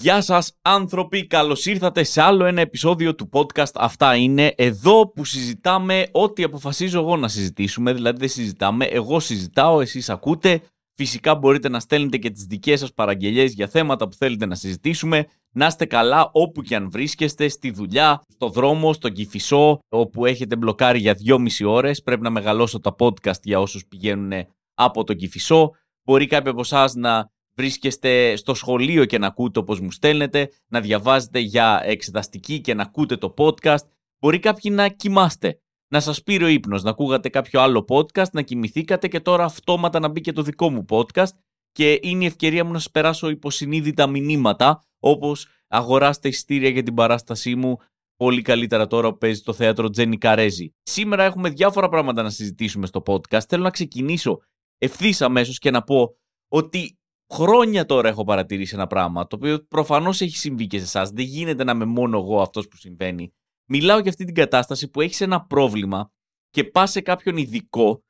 Γεια σας άνθρωποι, καλώς ήρθατε σε άλλο ένα επεισόδιο του podcast. Αυτά είναι εδώ που συζητάμε ό,τι αποφασίζω εγώ να συζητήσουμε, δηλαδή δεν συζητάμε, εγώ συζητάω, εσείς ακούτε. Φυσικά μπορείτε να στέλνετε και τις δικές σας παραγγελίες για θέματα που θέλετε να συζητήσουμε. Να είστε καλά όπου και αν βρίσκεστε, στη δουλειά, στο δρόμο, στον κυφισό, όπου έχετε μπλοκάρει για δυόμιση ώρες. Πρέπει να μεγαλώσω τα podcast για όσους πηγαίνουν από τον κυφισό. Μπορεί κάποιοι από εσάς να βρίσκεστε στο σχολείο και να ακούτε όπως μου στέλνετε, να διαβάζετε για εξεταστική και να ακούτε το podcast. Μπορεί κάποιοι να κοιμάστε, να σας πήρε ο ύπνος, να ακούγατε κάποιο άλλο podcast, να κοιμηθήκατε και τώρα αυτόματα να μπει και το δικό μου podcast και είναι η ευκαιρία μου να σας περάσω υποσυνείδητα μηνύματα όπως αγοράστε εισιτήρια για την παράστασή μου πολύ καλύτερα τώρα που παίζει το θέατρο Τζένι Καρέζη. Σήμερα έχουμε διάφορα πράγματα να συζητήσουμε στο podcast. Θέλω να ξεκινήσω ευθύς αμέσως και να πω ότι χρόνια τώρα έχω παρατηρήσει ένα πράγμα, το οποίο προφανώς έχει συμβεί και σε εσάς. Δεν γίνεται να είμαι μόνο εγώ αυτός που συμβαίνει. Μιλάω για αυτή την κατάσταση που έχεις ένα πρόβλημα και πας σε κάποιον ειδικό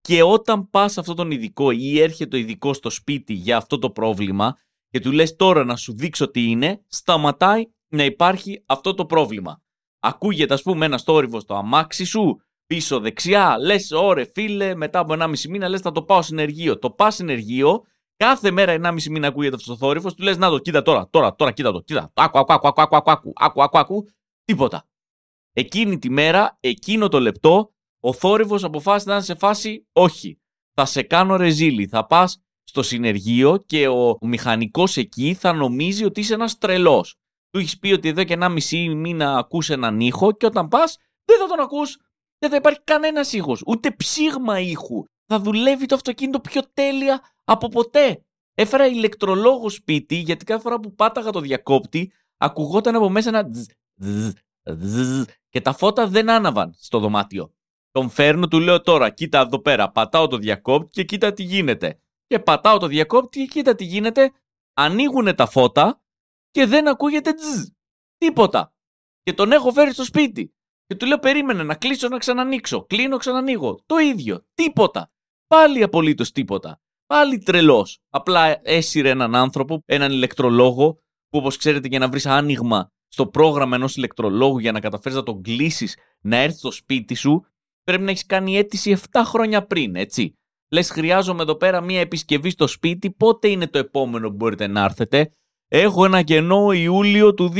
και όταν πας σε αυτόν τον ειδικό ή έρχεται ο ειδικός στο σπίτι για αυτό το πρόβλημα και του λες τώρα να σου δείξω τι είναι, σταματάει να υπάρχει αυτό το πρόβλημα. Ακούγεται ας πούμε ένας θόρυβος στο αμάξι σου, πίσω δεξιά, λες, ωρε φίλε, μετά από 1,5 μήνα λες θα το πάω συνεργείο. Το πας συνεργείο Κάθε μέρα 1,5 μήνα ακούγεται αυτός ο θόρυβος, του λες: Να το, κοίτα τώρα, τώρα, τώρα, κοίτα το, κοίτα. Άκου, άκου, άκου, άκου, άκου, άκου, άκου, άκου, άκου, τίποτα. Εκείνη τη μέρα, εκείνο το λεπτό, ο θόρυβος αποφάσισε να είναι σε φάση όχι. Θα σε κάνω ρεζίλι. Θα πας στο συνεργείο και ο μηχανικός εκεί θα νομίζει ότι είσαι ένας τρελός. Του έχεις πει ότι εδώ και 1,5 μήνα ακούς έναν ήχο και όταν πας δεν θα τον ακούς. Δεν θα υπάρχει κανένας ήχος, ούτε ψήγμα ήχου. Θα δουλεύει το αυτοκίνητο πιο τέλεια από ποτέ. Έφερα ηλεκτρολόγο σπίτι γιατί κάθε φορά που πάταγα το διακόπτη ακουγόταν από μέσα ένα dzz, και τα φώτα δεν άναβαν στο δωμάτιο. Τον φέρνω, του λέω τώρα, κοίτα εδώ πέρα, πατάω το διακόπτη και κοίτα τι γίνεται. Και πατάω το διακόπτη και κοίτα τι γίνεται, ανοίγουν τα φώτα και δεν ακούγεται τζζ. Τίποτα. Και τον έχω φέρει στο σπίτι. Και του λέω περίμενε να κλείσω να ξανανοίξω. Κλείνω, ξανανοίγω. Το ίδιο. Τίποτα. Πάλι απολύτως τίποτα. Πάλι τρελός. Απλά έσυρε έναν άνθρωπο, έναν ηλεκτρολόγο, που όπως ξέρετε για να βρεις άνοιγμα στο πρόγραμμα ενός ηλεκτρολόγου για να καταφέρεις να τον κλείσεις να έρθεις στο σπίτι σου, πρέπει να έχεις κάνει αίτηση 7 χρόνια πριν, έτσι. Λες, χρειάζομαι εδώ πέρα μία επισκευή στο σπίτι, πότε είναι το επόμενο που μπορείτε να έρθετε; Έχω ένα κενό Ιούλιο του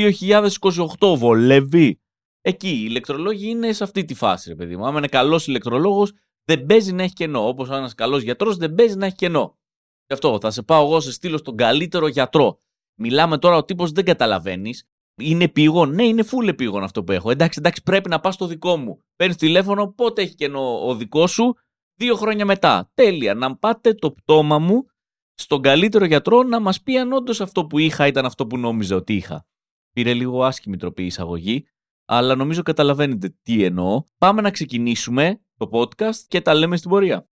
2028, βολεύει. Εκεί οι ηλεκτρολόγοι είναι σε αυτή τη φάση, ρε παιδί μου. Άμα είναι καλός ηλεκτρολόγος, δεν παίζει να έχει κενό. Όπως ένας καλός γιατρός δεν παίζει να έχει κενό. Γι' αυτό θα σε πάω εγώ σε στείλω στον καλύτερο γιατρό. Μιλάμε τώρα ο τύπος δεν καταλαβαίνεις. Είναι επίγον; Ναι, είναι full επίγον αυτό που έχω. Εντάξει, εντάξει, πρέπει να πας στο δικό μου. Παίρνεις τηλέφωνο, πότε έχει κενό ο δικός σου, δύο χρόνια μετά. Τέλεια. Να πάτε το πτώμα μου στον καλύτερο γιατρό να μας πει αν όντως αυτό που είχα ήταν αυτό που νόμιζα ότι είχα. Πήρε λίγο άσχημη τροπή εισαγωγή, αλλά νομίζω καταλαβαίνετε τι εννοώ. Πάμε να ξεκινήσουμε το podcast και τα λέμε στην πορεία.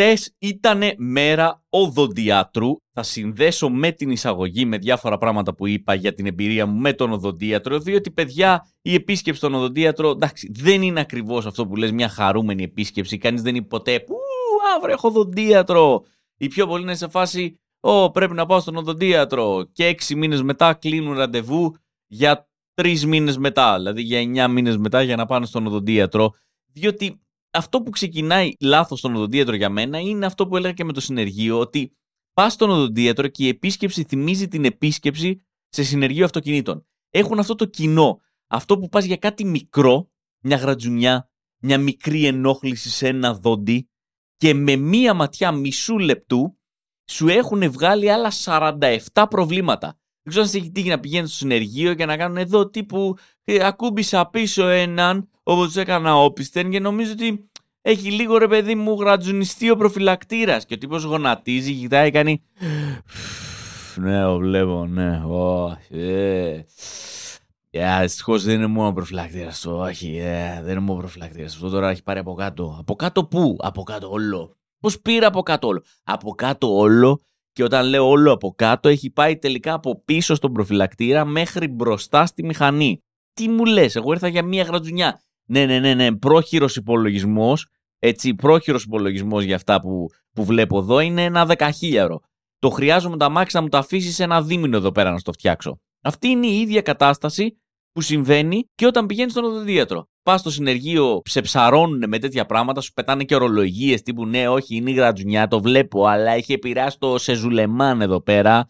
Χτες ήταν μέρα οδοντιάτρου. Θα συνδέσω με την εισαγωγή με διάφορα πράγματα που είπα για την εμπειρία μου με τον οδοντίατρο, διότι παιδιά η επίσκεψη στον οδοντίατρο, εντάξει, δεν είναι ακριβώς αυτό που λες μια χαρούμενη επίσκεψη. Κανείς δεν είπε ποτέ, Ου, αύριο έχω οδοντίατρο. Η πιο πολύ είναι σε φάση, Ω, πρέπει να πάω στον οδοντίατρο. Και έξι μήνες μετά κλείνουν ραντεβού για τρεις μήνες μετά, δηλαδή για εννιά μήνες μετά για να πάνε στον οδοντίατρο. Διότι αυτό που ξεκινάει λάθος στον οδοντίατρο για μένα είναι αυτό που έλεγα και με το συνεργείο, ότι πας στον οδοντίατρο και η επίσκεψη θυμίζει την επίσκεψη σε συνεργείο αυτοκινήτων. Έχουν αυτό το κοινό. Αυτό που πας για κάτι μικρό, μια γρατζουνιά, μια μικρή ενόχληση σε ένα δόντι και με μία ματιά μισού λεπτού σου έχουν βγάλει άλλα 47 προβλήματα. Δεν ξέρω αν σε έχει τύχει να πηγαίνει στο συνεργείο και να κάνουν εδώ τύπου ε, ακούμπησα πίσω έναν όπως του έκανα όπισθεν και νομίζω ότι έχει λίγο ρε παιδί μου γρατζουνιστεί ο προφυλακτήρας. Και ο τύπος γονατίζει, κοιτάει, κάνει. Ναι, το βλέπω, ναι. Όχι. Ε. Yeah, Δυστυχώς δεν είναι μόνο προφυλακτήρας του. Όχι, ε, δεν είναι μόνο προφυλακτήρας. Αυτό τώρα έχει πάρει από κάτω. Από κάτω πού; Από κάτω όλο. Πώς πήρα από κάτω όλο; Από κάτω όλο Και όταν λέω όλο από κάτω, έχει πάει τελικά από πίσω στον προφυλακτήρα μέχρι μπροστά στη μηχανή. Τι μου λες, εγώ ήρθα για μία γρατζουνιά. Ναι, ναι, ναι, ναι, πρόχειρος υπολογισμός. Έτσι, πρόχειρος υπολογισμός για αυτά που, που βλέπω εδώ είναι ένα δεκαχίλιαρο. Το χρειάζομαι το αμάξι να μου το αφήσεις ένα δίμηνο εδώ πέρα να στο φτιάξω. Αυτή είναι η ίδια κατάσταση που συμβαίνει και όταν πηγαίνεις στον οδοντίατρο. Πας στο συνεργείο, σε ψαρώνουν με τέτοια πράγματα, σου πετάνε και ορολογίες τύπου Ναι, όχι, είναι η γρατζουνιά, το βλέπω, αλλά έχει επηρεάσει το σεζουλεμάν εδώ πέρα.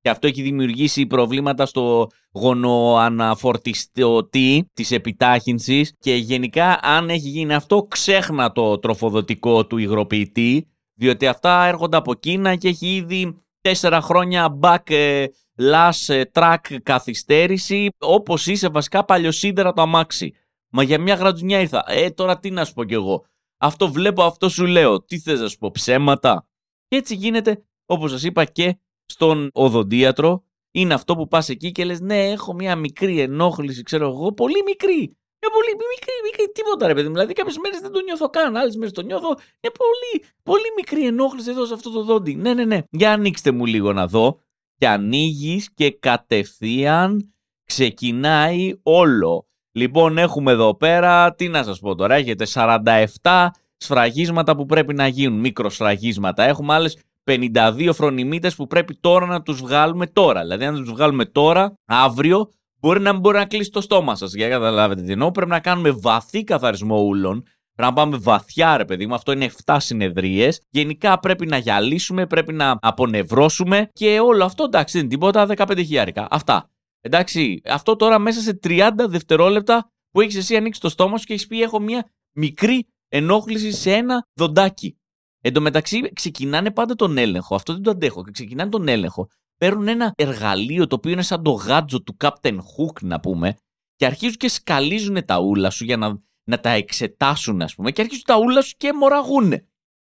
Και αυτό έχει δημιουργήσει προβλήματα στο γονοαναφορτιστή της επιτάχυνσης. Και γενικά, αν έχει γίνει αυτό, ξέχνα το τροφοδοτικό του υγροποιητή, διότι αυτά έρχονται από Κίνα και έχει ήδη τέσσερα χρόνια back ε, last track καθυστέρηση, όπως είσαι βασικά παλιοσίδερα το αμάξι. Μα για μια γρατζουνιά ήρθα. Ε, τώρα τι να σου πω κι εγώ. Αυτό βλέπω, αυτό σου λέω. Τι θες να σου πω, ψέματα. Και έτσι γίνεται, όπως σας είπα και στον οδοντίατρο. Είναι αυτό που πας εκεί και λες ναι έχω μια μικρή ενόχληση ξέρω εγώ, πολύ μικρή. Είναι πολύ μικρή, μικρή, τίποτα ρε παιδί μου. Δηλαδή κάποιες μέρες δεν το νιώθω καν, άλλες μέρες το νιώθω. Είναι πολύ, πολύ μικρή ενόχληση εδώ σε αυτό το δόντι. Ναι, ναι, ναι. Για ανοίξτε μου λίγο να δω. Και ανοίγεις και κατευθείαν ξεκινάει όλο. Λοιπόν, έχουμε εδώ πέρα, τι να σας πω τώρα, έχετε 47 σφραγίσματα που πρέπει να γίνουν, μικροσφραγίσματα. Έχουμε άλλες 52 φρονιμίτες που πρέπει τώρα να τους βγάλουμε τώρα. Δηλαδή, αν τους βγάλουμε τώρα, αύριο, μπορεί να μην μπορεί να κλείσει το στόμα σας. Για να καταλάβετε τι εννοώ, πρέπει να κάνουμε βαθύ καθαρισμό ούλων. Πρέπει να πάμε βαθιά, ρε παιδί μου. Αυτό είναι 7 συνεδρίες. Γενικά πρέπει να γυαλίσουμε, πρέπει να απονευρώσουμε και όλο αυτό εντάξει δεν είναι τίποτα. 15 χιλιάρικα. Αυτά. Εντάξει, αυτό τώρα μέσα σε 30 δευτερόλεπτα που έχεις εσύ ανοίξει το στόμα σου και έχεις πει: Έχω μια μικρή ενόχληση σε ένα δοντάκι. Εν τω μεταξύ, ξεκινάνε πάντα τον έλεγχο. Αυτό δεν το αντέχω. Και ξεκινάνε τον έλεγχο. Παίρνουν ένα εργαλείο το οποίο είναι σαν το γάτζο του Captain Hook, να πούμε, και αρχίζουν και σκαλίζουν τα ούλα σου για να, να τα εξετάσουν, ας πούμε, και αρχίζουν τα ούλα σου και μοραγούνε.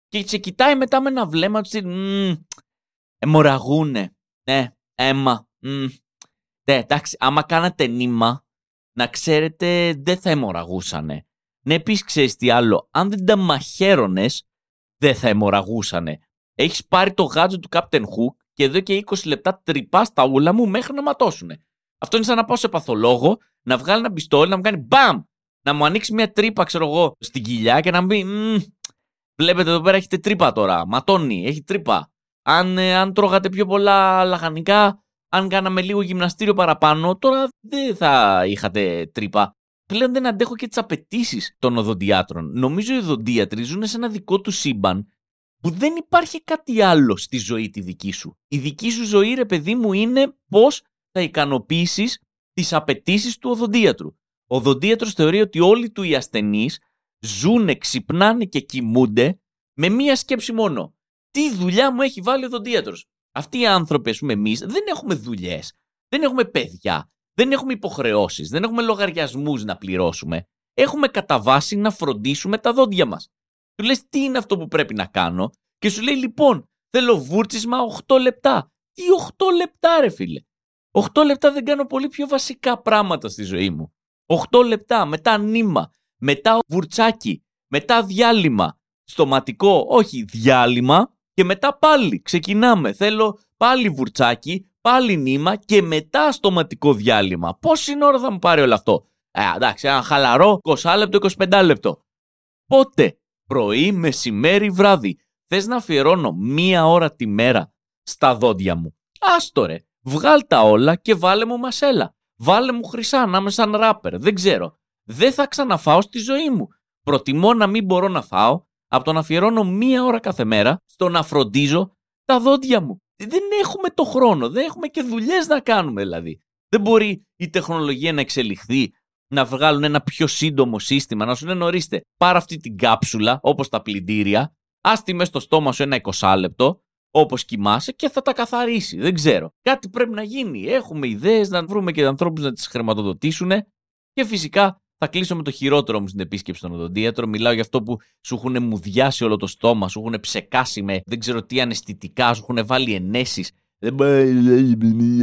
Και σε κοιτάει μετά με ένα βλέμμα του. Εμοραγούνε. Ναι, αίμα. Ναι, εντάξει, άμα κάνατε νήμα, να ξέρετε δεν θα αιμορραγούσανε. Ναι, επίσης ξέρεις τι άλλο, αν δεν τα μαχαίρωνε, δεν θα αιμορραγούσανε. Έχεις πάρει το γάτζο του Captain Hook και εδώ και 20 λεπτά τρυπάς τα ούλα μου μέχρι να ματώσουνε. Αυτό είναι σαν να πάω σε παθολόγο, να βγάλει ένα πιστόλι, να μου κάνει μπαμ! Να μου ανοίξει μια τρύπα, ξέρω εγώ, στην κοιλιά και να μου πει Βλέπετε εδώ πέρα έχετε τρύπα τώρα. Ματώνει, έχει τρύπα. Αν, ε, αν τρώγατε πιο πολλά λαχανικά, αν κάναμε λίγο γυμναστήριο παραπάνω, τώρα δεν θα είχατε τρύπα. Πλέον δεν αντέχω και τις απαιτήσεις των οδοντιάτρων. Νομίζω οι οδοντίατροι ζουν σε ένα δικό τους σύμπαν που δεν υπάρχει κάτι άλλο στη ζωή τη δική σου. Η δική σου ζωή, ρε παιδί μου, είναι πώς θα ικανοποιήσεις τις απαιτήσεις του οδοντίατρου. Ο οδοντίατρο θεωρεί ότι όλοι του οι ασθενείς ζουν, ξυπνάνε και κοιμούνται με μία σκέψη μόνο. Τι δουλειά μου έχει βάλει ο οδοντίατρο. Αυτοί οι άνθρωποι, ας πούμε, εμείς δεν έχουμε δουλειές, δεν έχουμε παιδιά, δεν έχουμε υποχρεώσεις, δεν έχουμε λογαριασμούς να πληρώσουμε. Έχουμε κατά βάση να φροντίσουμε τα δόντια μας. Του λες τι είναι αυτό που πρέπει να κάνω, και σου λέει λοιπόν, θέλω βούρτσισμα 8 λεπτά. Τι 8 λεπτά, ρε φίλε; 8 λεπτά δεν κάνω πολύ πιο βασικά πράγματα στη ζωή μου. 8 λεπτά, μετά νήμα, μετά βουρτσάκι, μετά διάλειμμα. Στοματικό, όχι διάλειμμα, και μετά πάλι ξεκινάμε. Θέλω πάλι βουρτσάκι, πάλι νήμα και μετά στοματικό διάλειμμα. Πόση ώρα θα μου πάρει όλο αυτό; Ε, εντάξει, ένα χαλαρό 20 λεπτό, 25 λεπτό. Πότε, πρωί, μεσημέρι, βράδυ, θες να αφιερώνω μία ώρα τη μέρα στα δόντια μου; Άστο ρε, βγάλ τα όλα και βάλε μου μασέλα. Βάλε μου χρυσά να είμαι σαν ράπερ, δεν ξέρω. Δεν θα ξαναφάω στη ζωή μου. Προτιμώ να μην μπορώ να φάω από το να αφιερώνω μία ώρα κάθε μέρα στο να φροντίζω τα δόντια μου. Δεν έχουμε το χρόνο, δεν έχουμε και δουλειές να κάνουμε δηλαδή. Δεν μπορεί η τεχνολογία να εξελιχθεί, να βγάλουν ένα πιο σύντομο σύστημα, να σου λένε ορίστε, πάρε αυτή την κάψουλα, όπως τα πλυντήρια, άστι μέσα στο στόμα σου ένα 20 λεπτό, όπως κοιμάσαι και θα τα καθαρίσει. Δεν ξέρω. Κάτι πρέπει να γίνει. Έχουμε ιδέες να βρούμε και ανθρώπους να τις χρηματοδοτήσουν και φυσικά θα κλείσω με το χειρότερο μου στην επίσκεψη στον οδοντίατρο. Μιλάω για αυτό που σου έχουν μουδιάσει όλο το στόμα, σου έχουν ψεκάσει με δεν ξέρω τι αναισθητικά, σου έχουν βάλει ενέσεις. Δεν μπορεί,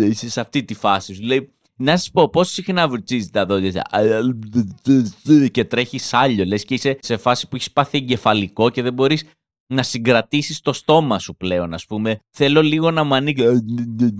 είσαι σε αυτή τη φάση. Σου λέει, να σας πω, πόσο συχνά βουρτσίζεις τα δόντια. Και τρέχεις σάλιο, λες και είσαι σε φάση που έχεις πάθει εγκεφαλικό και δεν μπορείς να συγκρατήσεις το στόμα σου πλέον, ας πούμε. Θέλω λίγο να μου ανοίξει.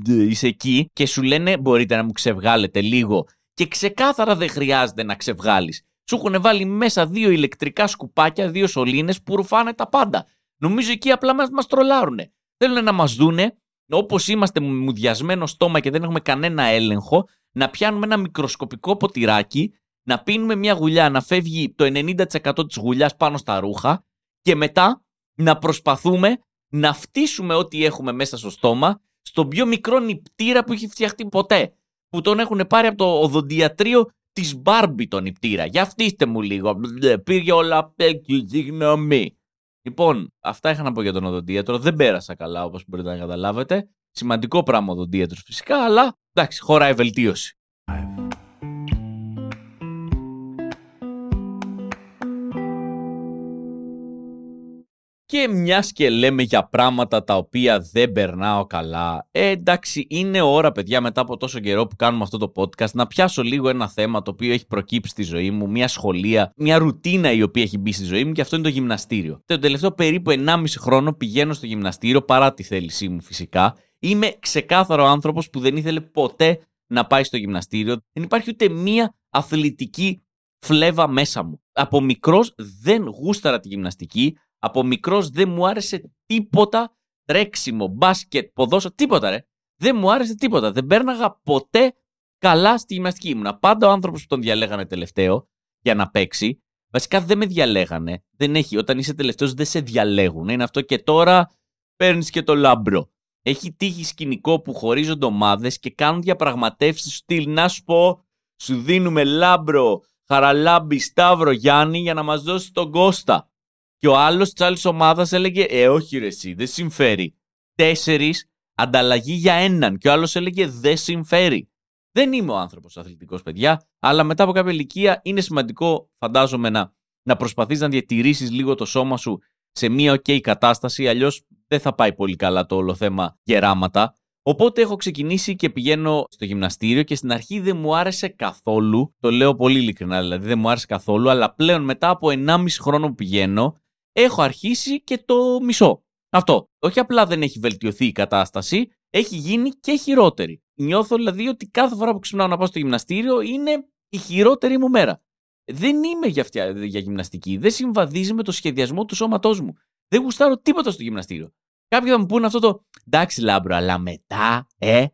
Είσαι εκεί και σου λένε μπορείτε να μου ξεβγάλετε λίγο. Και ξεκάθαρα δεν χρειάζεται να ξεβγάλεις. Σου έχουν βάλει μέσα δύο ηλεκτρικά σκουπάκια, δύο σωλήνες που ρουφάνε τα πάντα. Νομίζω εκεί απλά μας μας τρολάρουνε. Θέλουν να μας δούνε, όπως είμαστε μουδιασμένο στόμα και δεν έχουμε κανένα έλεγχο, να πιάνουμε ένα μικροσκοπικό ποτηράκι, να πίνουμε μια γουλιά, να φεύγει το 90% της γουλιάς πάνω στα ρούχα και μετά να προσπαθούμε να φτύσουμε ό,τι έχουμε μέσα στο στόμα στον πιο μικρό νηπτήρα που έχει φτιαχτεί ποτέ. Που τον έχουν πάρει από το οδοντιατρίο της Μπάρμπι τον νηπτήρα. Για φτύστε μου λίγο. Πήγε όλα πέκι, συγγνώμη. Λοιπόν, αυτά είχα να πω για τον οδοντίατρο. Δεν πέρασα καλά όπως μπορείτε να καταλάβετε. Σημαντικό πράγμα ο οδοντίατρος φυσικά, αλλά εντάξει, χωράει βελτίωση. Και μιας και λέμε για πράγματα τα οποία δεν περνάω καλά, ε, εντάξει, είναι ώρα, παιδιά, μετά από τόσο καιρό που κάνουμε αυτό το podcast, να πιάσω λίγο ένα θέμα το οποίο έχει προκύψει στη ζωή μου, μια σχολεία, μια ρουτίνα η οποία έχει μπει στη ζωή μου και αυτό είναι το γυμναστήριο. Το τελευταίο περίπου 1,5 χρόνο πηγαίνω στο γυμναστήριο παρά τη θέλησή μου φυσικά. Είμαι ξεκάθαρο άνθρωπος που δεν ήθελε ποτέ να πάει στο γυμναστήριο. Δεν υπάρχει ούτε μία αθλητική φλέβα μέσα μου. Από μικρός δεν γούσταρα τη γυμναστική. Από μικρός δεν μου άρεσε τίποτα τρέξιμο, μπάσκετ, ποδόσφαιρο, τίποτα ρε. Δεν μου άρεσε τίποτα. Δεν πέρναγα ποτέ καλά στη γυμναστική. Ήμουν πάντα ο άνθρωπος που τον διαλέγανε τελευταίο για να παίξει. Βασικά δεν με διαλέγανε. Δεν έχει. Όταν είσαι τελευταίος δεν σε διαλέγουν. Είναι αυτό και τώρα παίρνεις και το λάμπρο. Έχει τύχει σκηνικό που χωρίζονται ομάδες και κάνουν διαπραγματεύσεις στυλ. Να σου πω, σου δίνουμε λάμπρο, χαραλάμπι, σταύρο, Γιάννη για να μας δώσει τον Κώστα. Και ο άλλος της άλλης ομάδας έλεγε Ε, όχι, ρε, εσύ, δεν συμφέρει. Τέσσερις ανταλλαγή για έναν. Και ο άλλος έλεγε Δεν συμφέρει. Δεν είμαι ο άνθρωπος αθλητικός, παιδιά, αλλά μετά από κάποια ηλικία είναι σημαντικό, φαντάζομαι, να, να προσπαθείς να διατηρήσεις λίγο το σώμα σου σε μια OK κατάσταση. Αλλιώς δεν θα πάει πολύ καλά το όλο θέμα γεράματα. Οπότε έχω ξεκινήσει και πηγαίνω στο γυμναστήριο και στην αρχή δεν μου άρεσε καθόλου. Το λέω πολύ ειλικρινά δηλαδή, δεν μου άρεσε καθόλου. Αλλά πλέον μετά από 1,5 χρόνο που πηγαίνω, έχω αρχίσει και το μισό. Αυτό. Όχι απλά δεν έχει βελτιωθεί η κατάσταση, έχει γίνει και χειρότερη. Νιώθω δηλαδή ότι κάθε φορά που ξυπνάω να πάω στο γυμναστήριο είναι η χειρότερη μου μέρα. Δεν είμαι για, αυτιά, για γυμναστική. Δεν συμβαδίζει με το σχεδιασμό του σώματός μου. Δεν γουστάρω τίποτα στο γυμναστήριο. Κάποιοι θα μου πούνε αυτό το εντάξει λάμπρο, αλλά μετά, ε,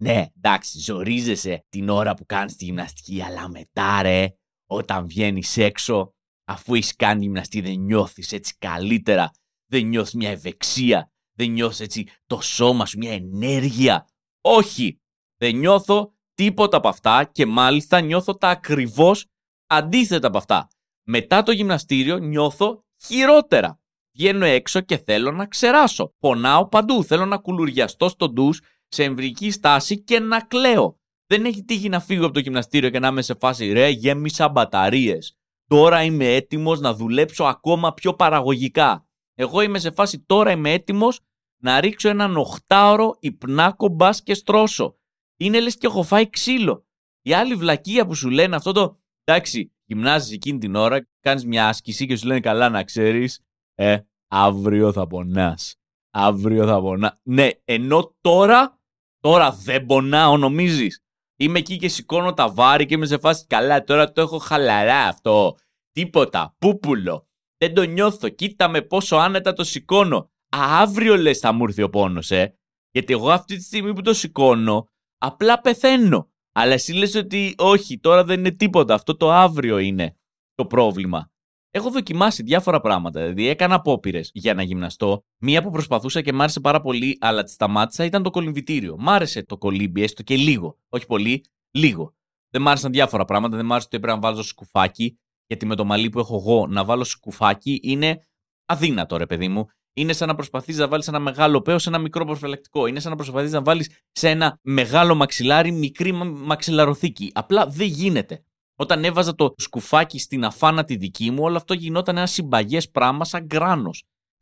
ναι, εντάξει, ζορίζεσαι την ώρα που κάνεις τη γυμναστική, αλλά μετά, ρε, όταν βγαίνεις έξω, αφού έχεις κάνει γυμναστή, δεν νιώθεις έτσι καλύτερα, δεν νιώθεις μια ευεξία, δεν νιώθεις έτσι το σώμα σου, μια ενέργεια. Όχι, δεν νιώθω τίποτα από αυτά και μάλιστα νιώθω τα ακριβώς αντίθετα από αυτά. Μετά το γυμναστήριο νιώθω χειρότερα. Βγαίνω έξω και θέλω να ξεράσω. Πονάω παντού. Θέλω να κουλουριαστώ στο ντους σε εμβρική στάση και να κλαίω. Δεν έχει τύχει να φύγω από το γυμναστήριο και να είμαι σε φάση ρε, γέμισα μπαταρίες. Τώρα είμαι έτοιμος να δουλέψω ακόμα πιο παραγωγικά. Εγώ είμαι σε φάση τώρα είμαι έτοιμος να ρίξω έναν οχτάωρο υπνάκο μπας και στρώσω. Είναι λες και έχω φάει ξύλο. Η άλλη βλακεία που σου λένε αυτό το εντάξει, γυμνάζεις εκείνη την ώρα, κάνεις μια άσκηση και σου λένε καλά να ξέρεις, ε, αύριο θα πονάς. Αύριο θα πονά. Ναι, ενώ τώρα, τώρα δεν πονάω νομίζεις. Είμαι εκεί και σηκώνω τα βάρη και είμαι σε φάση καλά, τώρα το έχω χαλαρά αυτό. Τίποτα, πούπουλο. Δεν το νιώθω, κοίτα με πόσο άνετα το σηκώνω. Α, αύριο λες θα μου έρθει ο πόνος, ε. Γιατί εγώ αυτή τη στιγμή που το σηκώνω, απλά πεθαίνω. Αλλά εσύ λες ότι όχι, τώρα δεν είναι τίποτα, αυτό το αύριο είναι το πρόβλημα. Έχω δοκιμάσει διάφορα πράγματα. Δηλαδή, έκανα απόπειρες για να γυμναστώ. Μία που προσπαθούσα και μ' άρεσε πάρα πολύ, αλλά της σταμάτησα, ήταν το κολυμβητήριο. Μ' άρεσε το κολύμπι, έστω και λίγο. Όχι πολύ, λίγο. Δεν μ' άρεσαν διάφορα πράγματα. Δεν μ' άρεσε ότι έπρεπε να βάλω σκουφάκι. Γιατί με το μαλλί που έχω εγώ να βάλω σκουφάκι είναι αδύνατο, ρε παιδί μου. Είναι σαν να προσπαθείς να βάλεις ένα μεγάλο παίο σε ένα μικρό προφυλακτικό. Είναι σαν να προσπαθείς να βάλεις σε ένα μεγάλο μαξιλάρι μικρή μαξιλαροθήκη. Απλά δεν γίνεται. Όταν έβαζα το σκουφάκι στην αφάνα τη δική μου, όλο αυτό γινόταν ένα συμπαγές πράγμα σαν γκράνο.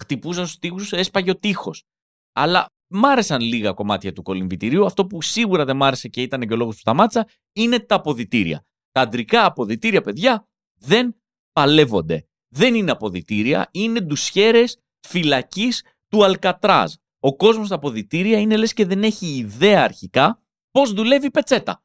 Χτυπούσα στους τείχου, έσπαγε ο τείχος. Αλλά μ' άρεσαν λίγα κομμάτια του κολυμβητηρίου. Αυτό που σίγουρα δεν μ' άρεσε και ήταν και ο λόγος που σταμάτησα είναι τα αποδητήρια. Τα αντρικά αποδητήρια, παιδιά, δεν παλεύονται. Δεν είναι αποδητήρια, είναι ντουσιέρες φυλακής του Αλκατράζ. Ο κόσμος στα αποδητήρια είναι λες και δεν έχει ιδέα αρχικά πώς δουλεύει η πετσέτα.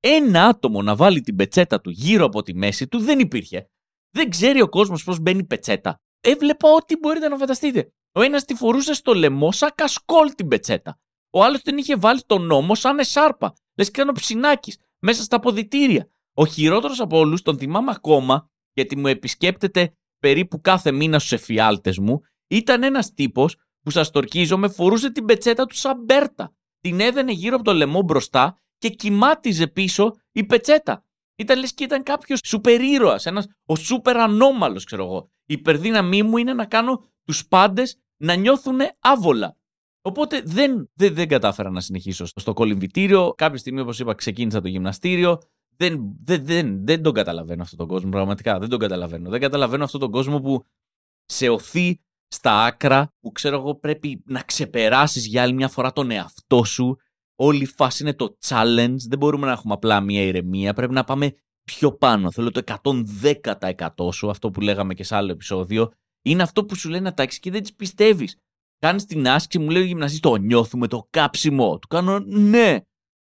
Ένα άτομο να βάλει την πετσέτα του γύρω από τη μέση του δεν υπήρχε. Δεν ξέρει ο κόσμος πώς μπαίνει η πετσέτα. Έβλεπα ό,τι μπορείτε να φανταστείτε. Ο ένας τη φορούσε στο λαιμό σαν κασκόλ την πετσέτα. Ο άλλος την είχε βάλει τον νόμο σαν εσάρπα. Λες και ήταν ο ψινάκι μέσα στα αποδητήρια. Ο χειρότερος από όλους τον θυμάμαι ακόμα, γιατί μου επισκέπτεται περίπου κάθε μήνα στους εφιάλτες μου, ήταν ένας τύπος που σας τορκίζομαι φορούσε την πετσέτα του σαν μπέρτα. Την έδαινε γύρω από το λαιμό μπροστά και κοιμάτιζε πίσω η πετσέτα. Ήταν λες και ήταν κάποιος σούπερ ήρωα, ένας ο σούπερ ανώμαλος, ξέρω εγώ. Η υπερδύναμή μου είναι να κάνω τους πάντες να νιώθουν άβολα. Οπότε δεν, δεν, δεν κατάφερα να συνεχίσω στο κολυμβητήριο. Κάποια στιγμή, όπως είπα, ξεκίνησα το γυμναστήριο. Δεν, δεν, δεν, δεν τον καταλαβαίνω αυτόν τον κόσμο, πραγματικά. Δεν τον καταλαβαίνω. Δεν καταλαβαίνω αυτόν τον κόσμο που σε οθεί στα άκρα, που ξέρω εγώ πρέπει να ξεπεράσεις για άλλη μια φορά τον εαυτό σου. Όλη η φάση είναι το challenge. Δεν μπορούμε να έχουμε απλά μια ηρεμία. Πρέπει να πάμε πιο πάνω. Θέλω το 110% σου, αυτό που λέγαμε και σε άλλο επεισόδιο. Είναι αυτό που σου λέει να τάξει και δεν τις πιστεύεις. Κάνεις την άσκηση, μου λέει ο γυμναστής, το νιώθουμε το κάψιμο. Του κάνω ναι,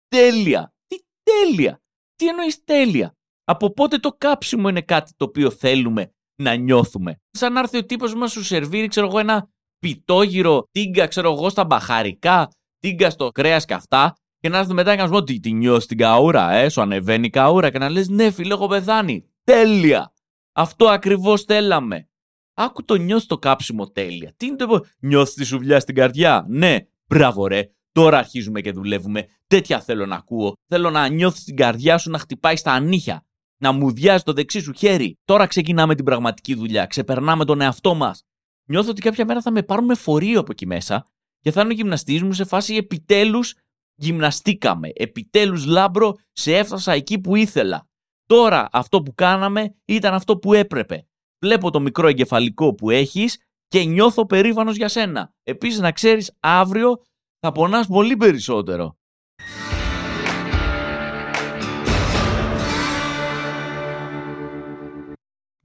τέλεια. Τι τέλεια. Τι εννοείς τέλεια. Από πότε το κάψιμο είναι κάτι το οποίο θέλουμε να νιώθουμε. Σαν να έρθει ο τύπος μας σου σερβίρει, ξέρω εγώ, ένα πιτόγυρο τίγκα, ξέρω εγώ, στα μπαχαρικά, τίγκα στο κρέας και αυτά. Και να έρθει μετά και να σου πω τι, τι νιώθεις την καούρα, ε, σου ανεβαίνει η καούρα. Και να λες, ναι, φίλε, έχω πεθάνει. Τέλεια. Αυτό ακριβώς θέλαμε. Άκου το νιώθεις το κάψιμο τέλεια. Τι είναι το νιώθεις τη σουβλιά στην καρδιά; Ναι, μπράβο ρε. Τώρα αρχίζουμε και δουλεύουμε. Τέτοια θέλω να ακούω. Θέλω να νιώθεις την καρδιά σου να χτυπάει στα ανήχια. Να μου διάζει το δεξί σου χέρι. Τώρα ξεκινάμε την πραγματική δουλειά. Ξεπερνάμε τον εαυτό μας. Νιώθω ότι κάποια μέρα θα με πάρουν με φορείο από εκεί μέσα και θα είναι ο γυμναστής μου σε φάση επιτέλους γυμναστήκαμε. Επιτέλους λάμπρο σε έφτασα εκεί που ήθελα. Τώρα αυτό που κάναμε ήταν αυτό που έπρεπε βλέπω το μικρό εγκεφαλικό που έχεις και νιώθω περήφανος για σένα. Επίσης να ξέρεις αύριο θα πονάς πολύ περισσότερο.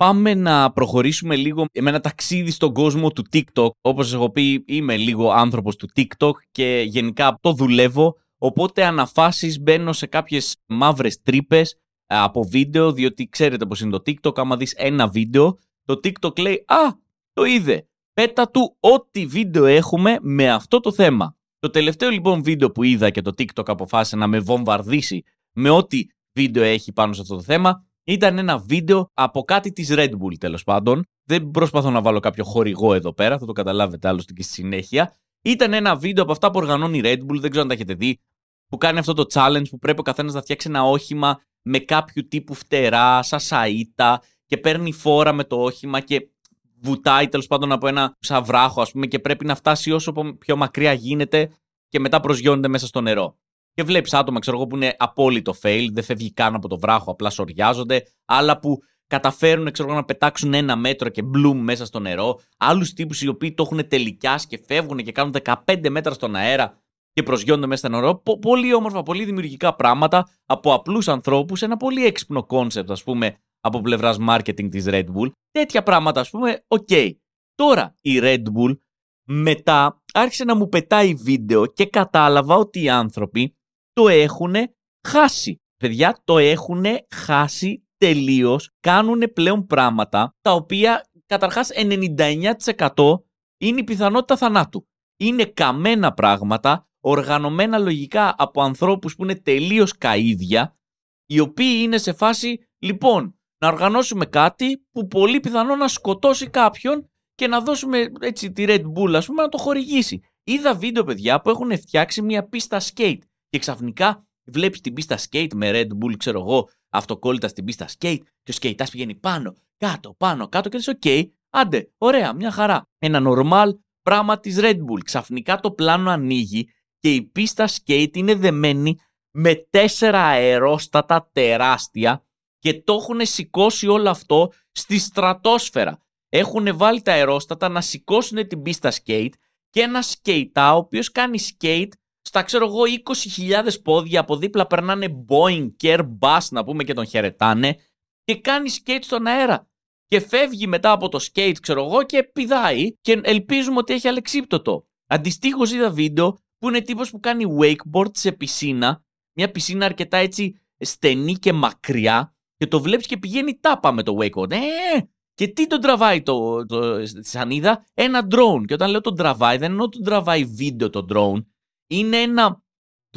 Πάμε να προχωρήσουμε λίγο με ένα ταξίδι στον κόσμο του TikTok. Όπως έχω πει είμαι λίγο άνθρωπος του TikTok και γενικά το δουλεύω. Οπότε αναφάσεις μπαίνω σε κάποιες μαύρες τρύπες ε, από βίντεο, διότι ξέρετε πως είναι το TikTok, άμα δεις ένα βίντεο, το TikTok λέει «Α, το είδε, πέτα του ό,τι βίντεο έχουμε με αυτό το θέμα». Το τελευταίο λοιπόν βίντεο που είδα και το TikTok αποφάσισε να με βομβαρδίσει με ό,τι βίντεο έχει πάνω σε αυτό το θέμα ήταν ένα βίντεο από κάτι της Red Bull τέλος πάντων. Δεν προσπαθώ να βάλω κάποιο χορηγό εδώ πέρα, θα το καταλάβετε άλλωστε και στη συνέχεια. Ήταν ένα βίντεο από αυτά που οργανώνει η Red Bull, δεν ξέρω αν τα έχετε δει, που κάνει αυτό το challenge που πρέπει ο καθένας να φτιάξει ένα όχημα με κάποιο τύπου φτερά, σαν σαΐτα και παίρνει φόρα με το όχημα και βουτάει τέλος πάντων από ένα σαν βράχο, ας πούμε, και πρέπει να φτάσει όσο πιο μακριά γίνεται και μετά προσγειώνεται μέσα στο νερό. Και βλέπεις άτομα, ξέρω εγώ, που είναι απόλυτο fail, δεν φεύγει καν από το βράχο, απλά σωριάζονται. Άλλα που καταφέρουν ξέρω, να πετάξουν ένα μέτρο και μπλουμ μέσα στο νερό. Άλλους τύπους οι οποίοι το έχουν τελικιάσει και φεύγουν και κάνουν 15 μέτρα στον αέρα και προσγειώνονται μέσα στο νερό. Πολύ όμορφα, πολύ δημιουργικά πράγματα από απλούς ανθρώπους. Ένα πολύ έξυπνο concept, ας πούμε, από πλευράς marketing της Red Bull. Τέτοια πράγματα, ας πούμε, οκ. Τώρα η Red Bull μετά άρχισε να μου πετάει βίντεο και κατάλαβα ότι οι άνθρωποι το έχουν χάσει. Παιδιά, το έχουν χάσει τελείως. Κάνουν πλέον πράγματα τα οποία καταρχάς 99% είναι η πιθανότητα θανάτου. Είναι καμένα πράγματα, οργανωμένα λογικά από ανθρώπους που είναι τελείως καΐδια, οι οποίοι είναι σε φάση, λοιπόν, να οργανώσουμε κάτι που πολύ πιθανό να σκοτώσει κάποιον και να δώσουμε έτσι τη Red Bull, ας πούμε, να το χορηγήσει. Είδα βίντεο, παιδιά, που έχουν φτιάξει μια πίστα skate και ξαφνικά βλέπεις την πίστα skate με Red Bull, ξέρω εγώ, αυτοκόλλητα στην πίστα skate και ο σκέιτας πηγαίνει πάνω, κάτω, πάνω, κάτω και λες, OK, okay, άντε, ωραία, μια χαρά. Ένα normal πράγμα της Red Bull. Ξαφνικά το πλάνο ανοίγει και η πίστα skate είναι δεμένη με τέσσερα αερόστατα τεράστια και το έχουν σηκώσει όλο αυτό στη στρατόσφαιρα. Έχουν βάλει τα αερόστατα να σηκώσουν την πίστα skate και ένα σκέιτα ο οποίος κάνει skate στα ξέρω εγώ 20.000 πόδια από δίπλα περνάνε Boeing και Airbus να πούμε και τον χαιρετάνε και κάνει skate στον αέρα. και φεύγει μετά από το skate, ξέρω εγώ, και πηδάει και ελπίζουμε ότι έχει αλεξίπτωτο. Αντιστοίχως είδα βίντεο που είναι τύπος που κάνει wakeboard σε πισίνα, μια πισίνα αρκετά έτσι στενή και μακριά και το βλέπεις και πηγαίνει τάπα με το wakeboard. Ε, και τι τον τραβάει το, το, στη σανίδα, ένα drone. Και όταν λέω τον τραβάει, δεν εννοώ τον τραβάει βίντεο το drone. Είναι ένα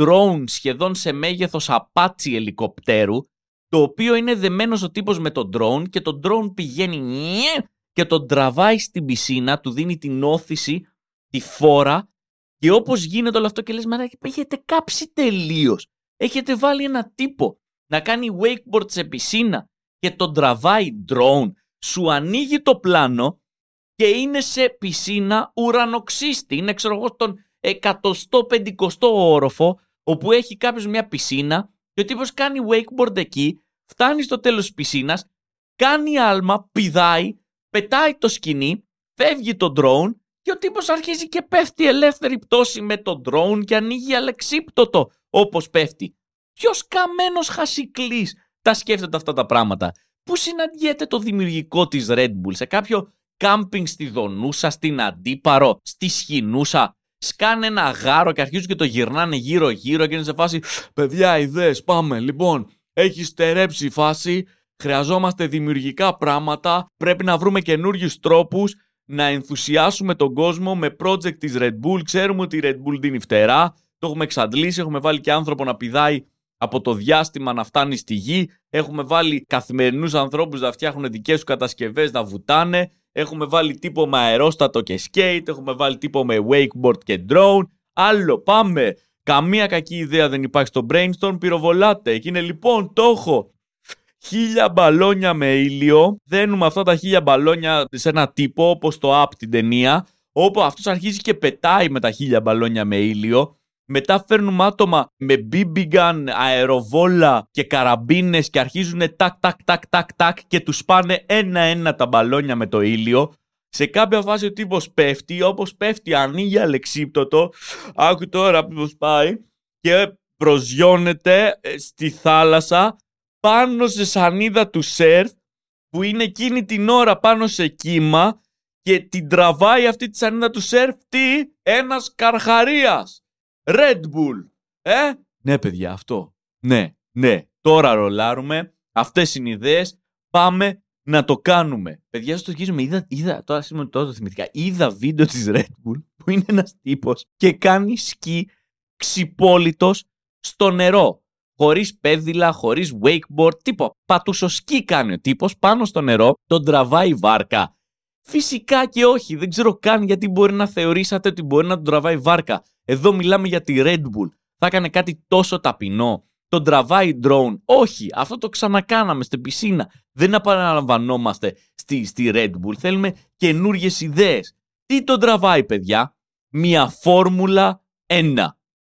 drone σχεδόν σε μέγεθος απάτσι ελικοπτέρου, το οποίο είναι δεμένος ο τύπος με τον drone και το drone πηγαίνει και τον τραβάει στην πισίνα, του δίνει την όθηση, τη φόρα και όπως γίνεται όλο αυτό και λες, μα έχετε κάψει τελείως. Έχετε βάλει ένα τύπο να κάνει wakeboard σε πισίνα και τον τραβάει drone, σου ανοίγει το πλάνο και είναι σε πισίνα ουρανοξύστη. Είναι ξέρω εγώ στον 150ο όροφο όπου έχει κάποιος μια πισίνα και ο τύπος κάνει wakeboard εκεί, φτάνει στο τέλος της πισίνας, κάνει άλμα, πηδάει, πετάει το σκηνή, φεύγει το drone και ο τύπος αρχίζει και πέφτει ελεύθερη πτώση με το drone και ανοίγει αλεξίπτωτο όπως πέφτει. Ποιος καμένος χασικλής τα σκέφτεται αυτά τα πράγματα. Πού συναντιέται το δημιουργικό της Red Bull σε κάποιο κάμπινγκ στη Δονούσα, στην Αντίπαρο, στη Σχοινούσα. Σκάνε ένα γάρο και αρχίζουν και το γυρνάνε γύρω-γύρω και είναι σε φάση «Παιδιά, ιδέες, πάμε, λοιπόν, έχει στερέψει η φάση, χρειαζόμαστε δημιουργικά πράγματα, πρέπει να βρούμε καινούριους τρόπους να ενθουσιάσουμε τον κόσμο με project της Red Bull. Ξέρουμε ότι η Red Bull δίνει φτερά, το έχουμε εξαντλήσει, έχουμε βάλει και άνθρωπο να πηδάει από το διάστημα να φτάνει στη γη. Έχουμε βάλει καθημερινούς ανθρώπους να φτιάχνουν δικές του κατασκευές να βουτάνε. Έχουμε βάλει τύπο με αερόστατο και skate. Έχουμε βάλει τύπο με wakeboard και drone. Άλλο, πάμε. Καμία κακή ιδέα δεν υπάρχει στο brainstorm. Πυροβολάτε. Και είναι λοιπόν το έχω. Χίλια μπαλόνια με ήλιο. Δένουμε αυτά τα χίλια μπαλόνια σε ένα τύπο όπως το app την ταινία. Όπου αυτός αρχίζει και πετάει με τα χίλια μπαλόνια με ήλιο. Μετά φέρνουμε άτομα με BB gun, αεροβόλα και καραμπίνες και αρχίζουν τάκ τάκ τάκ τάκ τάκ και τους πάνε ένα-ένα τα μπαλόνια με το ήλιο. Σε κάποια φάση ο τύπος πέφτει, όπως πέφτει ανοίγει αλεξίπτωτο, άκου τώρα πώς πάει και προσγειώνεται ε, στη θάλασσα πάνω σε σανίδα του σερφ που είναι εκείνη την ώρα πάνω σε κύμα και την τραβάει αυτή τη σανίδα του σερφ τι, ένας καρχαρίας. Red Bull. Ε, ναι παιδιά αυτό. Ναι, ναι. Τώρα ρολάρουμε. Αυτές είναι οι ιδέες. Πάμε να το κάνουμε. Παιδιά, στο αρχίζουμε. Είδα, είδα, τώρα σήμερα τώρα το θυμηθήκα. Είδα βίντεο της Red Bull που είναι ένας τύπος και κάνει σκι ξυπόλυτος στο νερό. Χωρίς πέδιλα, χωρίς wakeboard, τίποτα. Πατούσο σκι κάνει ο τύπος πάνω στο νερό, τον τραβάει βάρκα. Φυσικά και όχι, δεν ξέρω καν γιατί μπορεί να θεωρήσατε ότι μπορεί να τον τραβάει βάρκα. Εδώ μιλάμε για τη Red Bull. Θα έκανε κάτι τόσο ταπεινό. Τον τραβάει drone. Όχι, αυτό το ξανακάναμε στην πισίνα. Δεν επαναλαμβανόμαστε στη, στη Red Bull. Θέλουμε καινούριε ιδέες. Τι τον τραβάει, παιδιά; Μια φόρμουλα 1.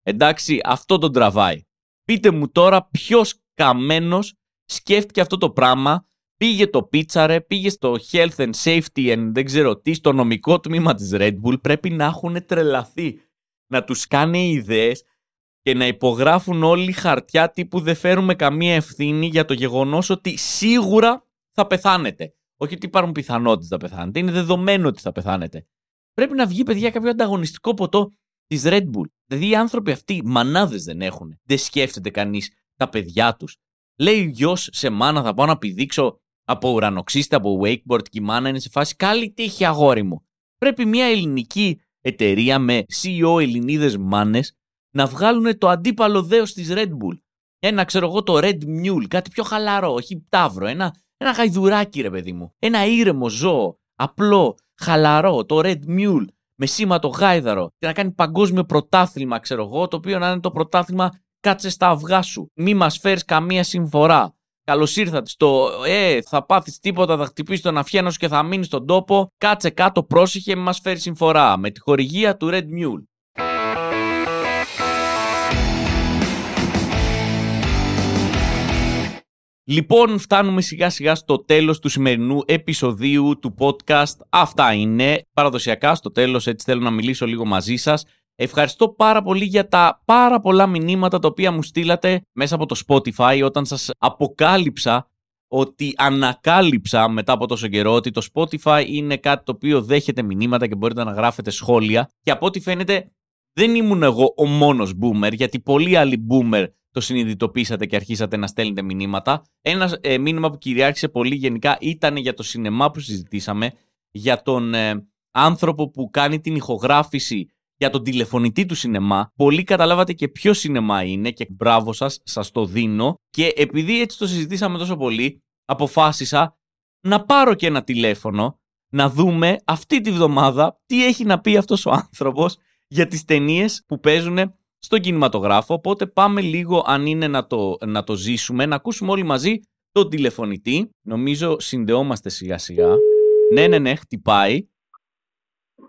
Εντάξει, αυτό τον τραβάει. Πείτε μου τώρα ποιος καμένος σκέφτηκε αυτό το πράγμα Πήγε το πίτσαρε, πήγε στο health and safety and δεν ξέρω τι, στο νομικό τμήμα της Red Bull. Πρέπει να έχουν τρελαθεί. Να τους κάνει ιδέες και να υπογράφουν όλοι χαρτιά τύπου δεν φέρουμε καμία ευθύνη για το γεγονός ότι σίγουρα θα πεθάνετε. Όχι ότι υπάρχουν πιθανότητες να πεθάνετε, είναι δεδομένο ότι θα πεθάνετε. Πρέπει να βγει, παιδιά, κάποιο ανταγωνιστικό ποτό της Red Bull. Δηλαδή οι άνθρωποι αυτοί μανάδες δεν έχουν. Δεν σκέφτεται κανείς τα παιδιά τους. Λέει γιος σε μάνα, θα πάω να πηδήξω από ουρανοξύστα, από wakeboard και η μάνα είναι σε φάση καλή τύχη αγόρι μου. Πρέπει μια ελληνική εταιρεία με CEO Ελληνίδες μάνες να βγάλουν το αντίπαλο δέος της Red Bull. Ένα ξέρω εγώ το Red Mule, κάτι πιο χαλαρό, όχι τάβρο, ένα, ένα γαϊδουράκι ρε παιδί μου. Ένα ήρεμο ζώο, απλό, χαλαρό, το Red Mule με σήμα το γάιδαρο και να κάνει παγκόσμιο πρωτάθλημα ξέρω εγώ, το οποίο να είναι το πρωτάθλημα κάτσε στα αυγά σου. Μη μας φέρεις καμία συμφορά. Καλώς ήρθατε στο Ε, θα πάθεις τίποτα, θα χτυπήσεις τον αφιένο και θα μείνεις στον τόπο. Κάτσε κάτω, πρόσεχε, μας φέρεις συμφορά. Με τη χορηγία του Red Mule. Λοιπόν, φτάνουμε σιγά σιγά στο τέλος του σημερινού επεισοδίου του podcast. Αυτά είναι. Παραδοσιακά στο τέλος έτσι θέλω να μιλήσω λίγο μαζί σας Ευχαριστώ πάρα πολύ για τα πάρα πολλά μηνύματα τα οποία μου στείλατε μέσα από το Spotify όταν σας αποκάλυψα ότι ανακάλυψα μετά από τόσο καιρό ότι το Spotify είναι κάτι το οποίο δέχεται μηνύματα και μπορείτε να γράφετε σχόλια και από ό,τι φαίνεται δεν ήμουν εγώ ο μόνος boomer γιατί πολλοί άλλοι boomer το συνειδητοποίησατε και αρχίσατε να στέλνετε μηνύματα. Ένα ε, μήνυμα που κυριάρχησε πολύ γενικά ήταν για το σινεμά που συζητήσαμε, για τον ε, άνθρωπο που κάνει την ηχογράφηση για τον τηλεφωνητή του σινεμά. Πολύ καταλάβατε και ποιο σινεμά είναι και μπράβο σας, σας το δίνω. Και επειδή έτσι το συζητήσαμε τόσο πολύ, αποφάσισα να πάρω και ένα τηλέφωνο, να δούμε αυτή τη βδομάδα τι έχει να πει αυτός ο άνθρωπος για τις ταινίες που παίζουν στον κινηματογράφο. Οπότε πάμε λίγο αν είναι να το, να το ζήσουμε, να ακούσουμε όλοι μαζί τον τηλεφωνητή. Νομίζω συνδεόμαστε σιγά σιγά. Ναι, ναι, ναι, χτυπάει.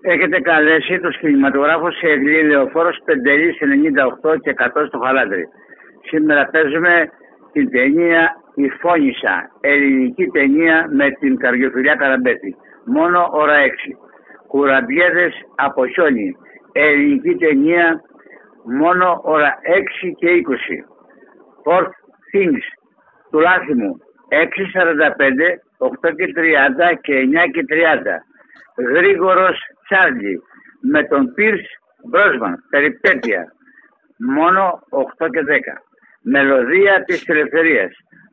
Έχετε καλέσει το κινηματογράφο σε Εγκλή Λεωφόρος 598 και 100 στο Χαλάντρι. Σήμερα παίζουμε την ταινία «Η Φόνησα», ελληνική ταινία με την καρδιοφιλιά Καραμπέτη. Μόνο ώρα 6. Κουραμπιέδες από χιόνι, ελληνική ταινία μόνο ώρα 6 και 20. Fourth Things του Λάθιμου 6.45, 8 και 30 και 9 και 30. Γρήγορος Τσάρλι με τον Πίρς Μπρόσμαν, περιπέτεια. Μόνο 8 και 10. Μελωδία της ελευθερίας.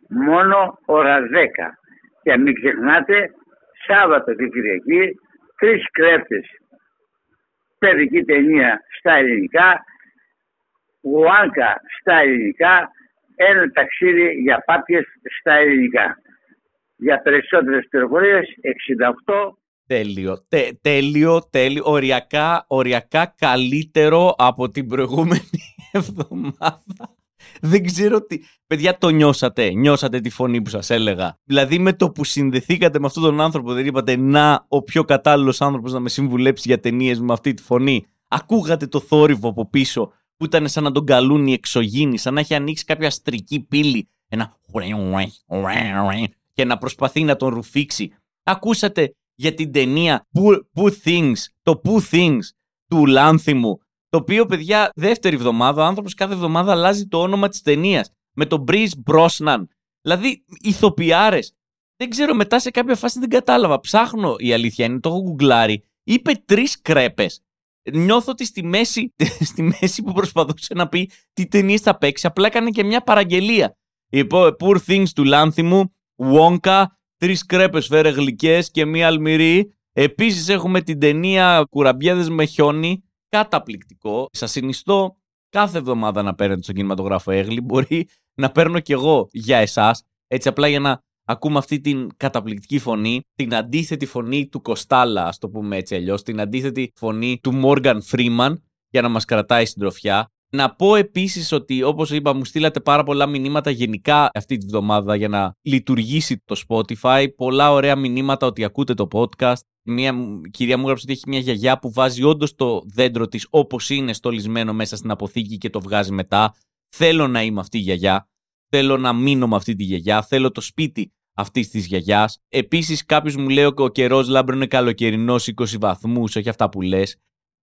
Μόνο ώρα 10. Και μην ξεχνάτε, Σάββατο και Κυριακή, τρεις κρέπτες. Παιδική ταινία στα ελληνικά, Ουάνκα στα ελληνικά, ένα ταξίδι για πάπιες στα ελληνικά. Για περισσότερες πληροφορίες 68 Τέλειο, τέλειο, τέλειο, οριακά, οριακά καλύτερο από την προηγούμενη εβδομάδα. Δεν ξέρω τι. Παιδιά, το νιώσατε. Νιώσατε τη φωνή που σας έλεγα. Δηλαδή, με το που συνδεθήκατε με αυτόν τον άνθρωπο, δεν είπατε Να, ο πιο κατάλληλος άνθρωπος να με συμβουλέψει για ταινίες με αυτή τη φωνή. Ακούγατε το θόρυβο από πίσω που ήταν σαν να τον καλούν οι εξωγήινοι, σαν να έχει ανοίξει κάποια αστρική πύλη. Ένα. και να προσπαθεί να τον ρουφήξει. Ακούσατε για την ταινία Pooh Things, το Pooh Things του Λάνθιμου, το οποίο, παιδιά, δεύτερη εβδομάδα, ο άνθρωπος κάθε εβδομάδα αλλάζει το όνομα της ταινίας με τον Breeze Brosnan. Δηλαδή, ηθοποιάρες. Δεν ξέρω, μετά σε κάποια φάση δεν κατάλαβα. Ψάχνω, η αλήθεια είναι, το έχω γκουγκλάρει. Είπε τρεις κρέπες. Νιώθω ότι στη μέση, στη μέση που προσπαθούσε να πει τι ταινίες θα παίξει, απλά έκανε και μια παραγγελία. Είπε Poor Things του Λάνθιμου, Wonka, τρεις κρέπες φέρε γλυκές και μία αλμυρή. Επίσης έχουμε την ταινία Κουραμπιέδε με χιόνι. Καταπληκτικό. Σα συνιστώ κάθε εβδομάδα να παίρνετε στον κινηματογράφο Έγλη. Μπορεί να παίρνω κι εγώ για εσάς. Έτσι απλά για να ακούμε αυτή την καταπληκτική φωνή, την αντίθετη φωνή του Κοστάλα, ας το πούμε έτσι αλλιώς, την αντίθετη φωνή του Μόργαν Φρήμαν για να μας κρατάει συντροφιά. Να πω επίσης ότι, όπως είπα, μου στείλατε πάρα πολλά μηνύματα γενικά αυτή τη βδομάδα για να λειτουργήσει το Spotify. Πολλά ωραία μηνύματα ότι ακούτε το podcast. Μια κυρία μου έγραψε ότι έχει μια γιαγιά που βάζει όντως το δέντρο της όπως είναι στολισμένο μέσα στην αποθήκη και το βγάζει μετά. Θέλω να είμαι αυτή η γιαγιά. Θέλω να μείνω με αυτή τη γιαγιά. Θέλω το σπίτι αυτής της γιαγιάς. Επίσης, κάποιος μου λέει ότι ο καιρός λάμπρο είναι καλοκαιρινός 20 βαθμούς, όχι αυτά που λες.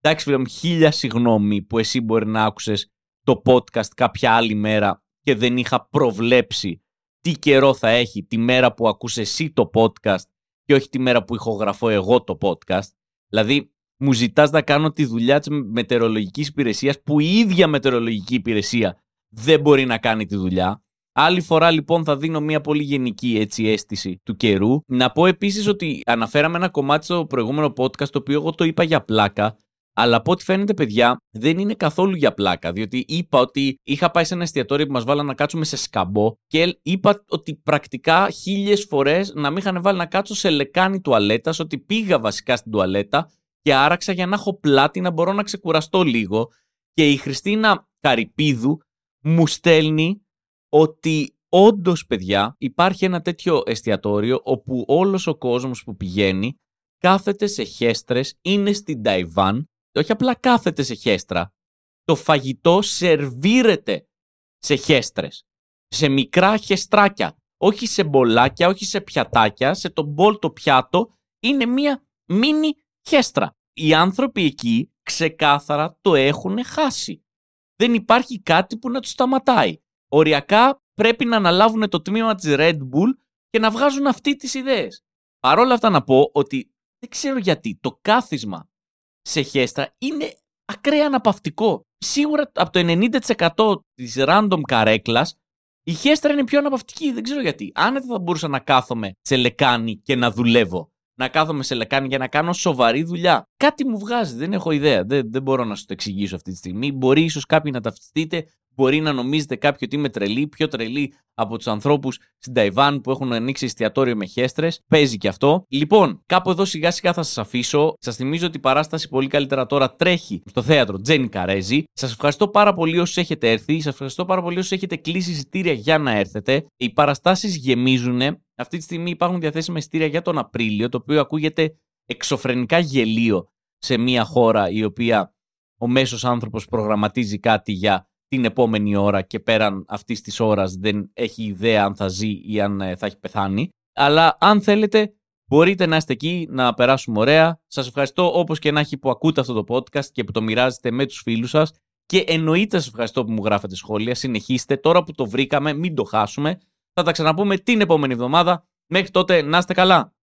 Εντάξει, φίλε μου, χίλια συγγνώμη που εσύ μπορεί να άκουσες το podcast κάποια άλλη μέρα και δεν είχα προβλέψει τι καιρό θα έχει τη μέρα που ακούσε εσύ το podcast και όχι τη μέρα που ηχογραφώ εγώ το podcast. Δηλαδή, μου ζητάς να κάνω τη δουλειά της μετεωρολογικής υπηρεσίας που η ίδια μετεωρολογική υπηρεσία δεν μπορεί να κάνει τη δουλειά. Άλλη φορά λοιπόν θα δίνω μια πολύ γενική έτσι αίσθηση του καιρού. Να πω επίσης ότι αναφέραμε ένα κομμάτι στο προηγούμενο podcast το οποίο εγώ το είπα για πλάκα αλλά από ό,τι φαίνεται, παιδιά, δεν είναι καθόλου για πλάκα. Διότι είπα ότι είχα πάει σε ένα εστιατόριο που μας βάλανε να κάτσουμε σε σκαμπό και είπα ότι πρακτικά χίλιες φορές να μην είχαν βάλει να κάτσω σε λεκάνη τουαλέτας, ότι πήγα βασικά στην τουαλέτα και άραξα για να έχω πλάτη να μπορώ να ξεκουραστώ λίγο. Και η Χριστίνα Καρυπίδου μου στέλνει ότι όντως, παιδιά, υπάρχει ένα τέτοιο εστιατόριο όπου όλος ο κόσμος που πηγαίνει κάθεται σε χέστρες, είναι στην Ταϊβάν όχι απλά κάθεται σε χέστρα. Το φαγητό σερβίρεται σε χέστρες. Σε μικρά χεστράκια. Όχι σε μπολάκια, όχι σε πιατάκια. Σε το μπολ το πιάτο είναι μία μίνι χέστρα. Οι άνθρωποι εκεί ξεκάθαρα το έχουν χάσει. Δεν υπάρχει κάτι που να τους σταματάει. Οριακά πρέπει να αναλάβουν το τμήμα της Red Bull και να βγάζουν αυτοί τις ιδέες. Παρ' όλα αυτά να πω ότι δεν ξέρω γιατί το κάθισμα σε χέστρα είναι ακραία αναπαυτικό. Σίγουρα από το 90% της random καρέκλας η χέστρα είναι πιο αναπαυτική, δεν ξέρω γιατί. Άνετα θα μπορούσα να κάθομαι σε λεκάνη και να δουλεύω. Να κάθομαι σε λεκάνη για να κάνω σοβαρή δουλειά. Κάτι μου βγάζει, δεν έχω ιδέα. Δεν, δεν μπορώ να σου το εξηγήσω αυτή τη στιγμή. Μπορεί ίσως κάποιοι να ταυτιστείτε, Μπορεί να νομίζετε κάποιοι ότι είμαι τρελή, πιο τρελή από τους ανθρώπους στην Ταϊβάν που έχουν ανοίξει εστιατόριο με χέστρες. Παίζει και αυτό. Λοιπόν, κάπου εδώ σιγά σιγά θα σας αφήσω. Σας θυμίζω ότι η παράσταση πολύ καλύτερα τώρα τρέχει στο θέατρο Τζένι Καρέζη. Σας ευχαριστώ πάρα πολύ όσου έχετε έρθει. Σας ευχαριστώ πάρα πολύ όσου έχετε κλείσει εισιτήρια για να έρθετε. Οι παραστάσεις γεμίζουν. Αυτή τη στιγμή υπάρχουν διαθέσιμα εισιτήρια για τον Απρίλιο, το οποίο ακούγεται εξωφρενικά γελίο σε μια χώρα η οποία ο μέσος άνθρωπος προγραμματίζει κάτι για την επόμενη ώρα και πέραν αυτής της ώρας δεν έχει ιδέα αν θα ζει ή αν ε, θα έχει πεθάνει. Αλλά αν θέλετε, μπορείτε να είστε εκεί, να περάσουμε ωραία. Σας ευχαριστώ όπως και να έχει που ακούτε αυτό το podcast και που το μοιράζετε με τους φίλους σας. Και εννοείται σας ευχαριστώ που μου γράφετε σχόλια. Συνεχίστε. Τώρα που το βρήκαμε, μην το χάσουμε. Θα τα ξαναπούμε την επόμενη εβδομάδα. Μέχρι τότε να είστε καλά.